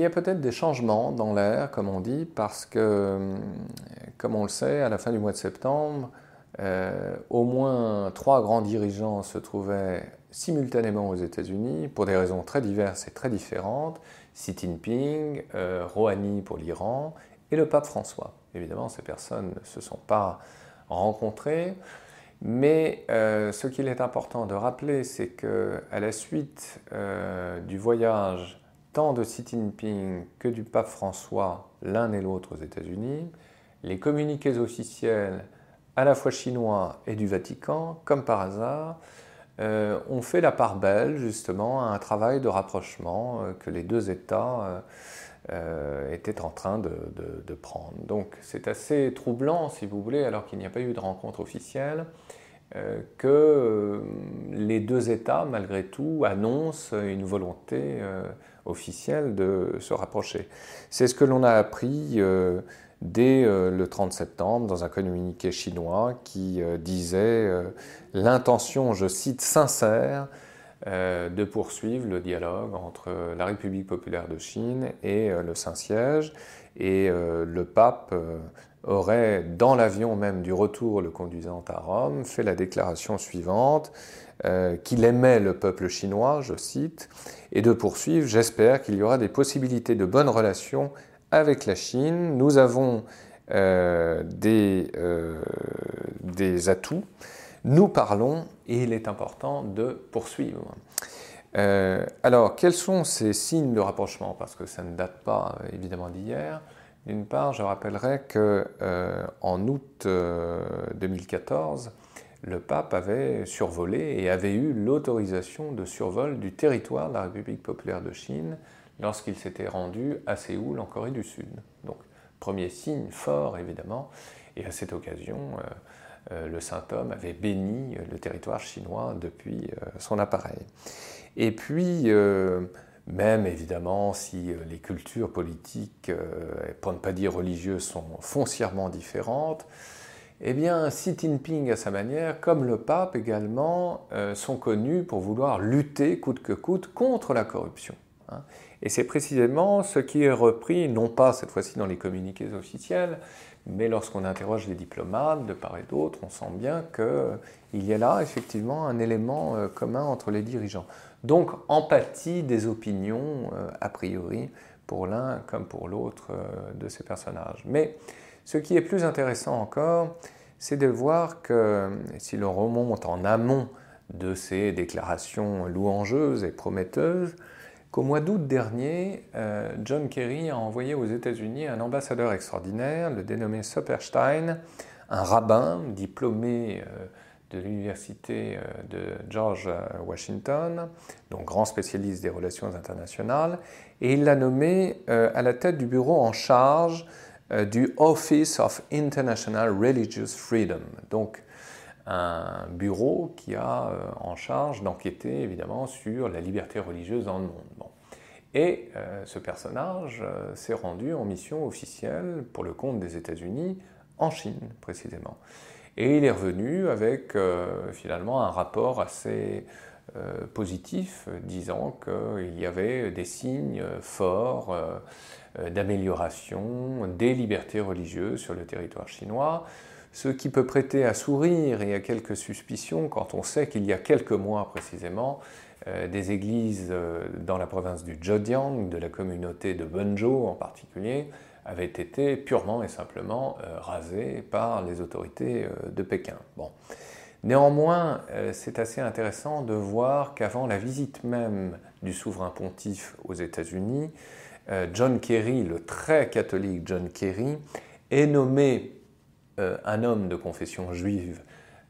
Y a peut-être des changements dans l'air, comme on dit, parce que, comme on le sait, à la fin du mois de septembre, euh, au moins trois grands dirigeants se trouvaient simultanément aux États-Unis pour des raisons très diverses et très différentes. Xi Jinping, euh, Rouhani pour l'Iran et le pape François. Évidemment, ces personnes ne se sont pas rencontrées, mais euh, ce qu'il est important de rappeler, c'est que à la suite du voyage tant de Xi Jinping que du pape François, l'un et l'autre aux États-Unis, les communiqués officiels à la fois chinois et du Vatican, comme par hasard, euh, ont fait la part belle justement à un travail de rapprochement euh, que les deux États euh, étaient en train de, de prendre. Donc c'est assez troublant, si vous voulez, alors qu'il n'y a pas eu de rencontre officielle, que les deux États, malgré tout, annoncent une volonté officielle de se rapprocher. C'est ce que l'on a appris dès euh, le 30 septembre dans un communiqué chinois qui euh, disait euh, l'intention, je cite, sincère de poursuivre le dialogue entre la République populaire de Chine et le Saint-Siège. Et le pape aurait, dans l'avion même du retour le conduisant à Rome, fait la déclaration suivante, qu'il aimait le peuple chinois, je cite, et de poursuivre, j'espère qu'il y aura des possibilités de bonnes relations avec la Chine. Nous avons euh, euh, des, atouts. Nous parlons et il est important de poursuivre. Euh, alors, quels sont ces signes de rapprochement? Parce que ça ne date pas évidemment d'hier. D'une part, je rappellerai que en août 2014, le pape avait survolé et avait eu l'autorisation de survol du territoire de la République populaire de Chine lorsqu'il s'était rendu à Séoul, en Corée du Sud. Donc, premier signe fort, évidemment, et à cette occasion, euh, euh, le saint homme avait béni le territoire chinois depuis euh, son appareil. Et puis, même évidemment, si les cultures politiques, pour ne pas dire religieuses, sont foncièrement différentes, eh bien, Xi Jinping, à sa manière, comme le pape également, sont connus pour vouloir lutter coûte que coûte contre la corruption. Hein. Et c'est précisément ce qui est repris, non pas cette fois-ci dans les communiqués officiels, mais lorsqu'on interroge les diplomates de part et d'autre, on sent bien qu'il y a là effectivement un élément euh, commun entre les dirigeants. Donc empathie des opinions, euh, a priori, pour l'un comme pour l'autre euh, de ces personnages. Mais ce qui est plus intéressant encore, c'est de voir que si l'on remonte en amont de ces déclarations louangeuses et prometteuses, qu'au mois d'août dernier, euh, John Kerry a envoyé aux États-Unis un ambassadeur extraordinaire, le dénommé Sopperstein, un rabbin diplômé euh, de l'université euh, de George Washington, donc grand spécialiste des relations internationales, et il l'a nommé à la tête du bureau en charge du Office of International Religious Freedom, un bureau qui a euh, en charge d'enquêter évidemment sur la liberté religieuse dans le monde. Et euh, ce personnage euh, s'est rendu en mission officielle pour le compte des États-Unis en Chine précisément. Et il est revenu avec finalement un rapport assez positif disant qu'il y avait des signes forts d'amélioration des libertés religieuses sur le territoire chinois ce qui peut prêter à sourire et à quelques suspicions quand on sait qu'il y a quelques mois précisément, euh, des églises euh, dans la province du Zhejiang, de la communauté de Wenzhou en particulier, avaient été purement et simplement euh, rasées par les autorités de Pékin. Néanmoins, c'est assez intéressant de voir qu'avant la visite même du souverain pontife aux États-Unis, John Kerry, le très catholique John Kerry, est nommé euh, un homme de confession juive,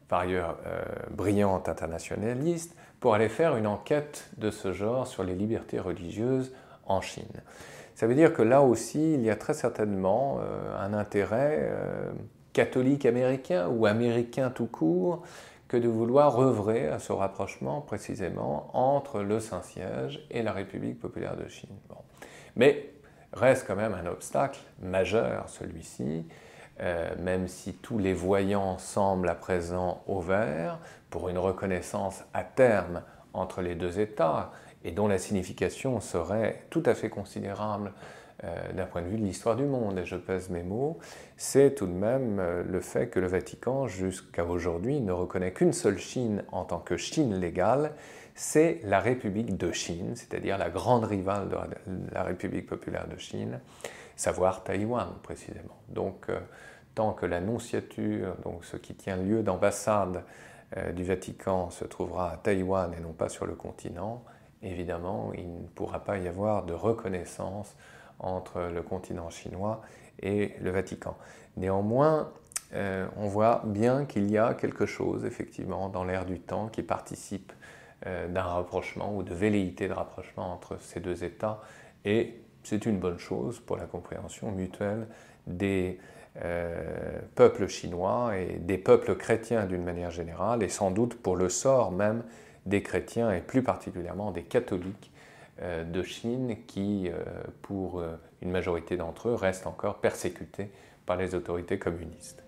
par ailleurs euh, brillante internationaliste, pour aller faire une enquête de ce genre sur les libertés religieuses en Chine. Ça veut dire que là aussi, il y a très certainement euh, un intérêt catholique américain ou américain tout court que de vouloir œuvrer à ce rapprochement précisément entre le Saint-Siège et la République populaire de Chine. Mais reste quand même un obstacle majeur celui-ci, euh, même si tous les voyants semblent à présent au vert, pour une reconnaissance à terme entre les deux États et dont la signification serait tout à fait considérable euh, d'un point de vue de l'histoire du monde, et je pèse mes mots, c'est tout de même euh, le fait que le Vatican, jusqu'à aujourd'hui, ne reconnaît qu'une seule Chine en tant que Chine légale, c'est la République de Chine, c'est-à-dire la grande rivale de la République populaire de Chine, savoir Taïwan précisément. Donc, euh, tant que l'annonciature, donc ce qui tient lieu d'ambassade du Vatican, se trouvera à Taïwan et non pas sur le continent, évidemment, il ne pourra pas y avoir de reconnaissance entre le continent chinois et le Vatican. Néanmoins, euh, on voit bien qu'il y a quelque chose, effectivement, dans l'air du temps qui participe euh, d'un rapprochement ou de velléité de rapprochement entre ces deux États, et c'est une bonne chose pour la compréhension mutuelle des euh, peuples chinois et des peuples chrétiens d'une manière générale, et sans doute pour le sort même des chrétiens et plus particulièrement des catholiques euh, de Chine qui, euh, pour euh, une majorité d'entre eux, restent encore persécutés par les autorités communistes.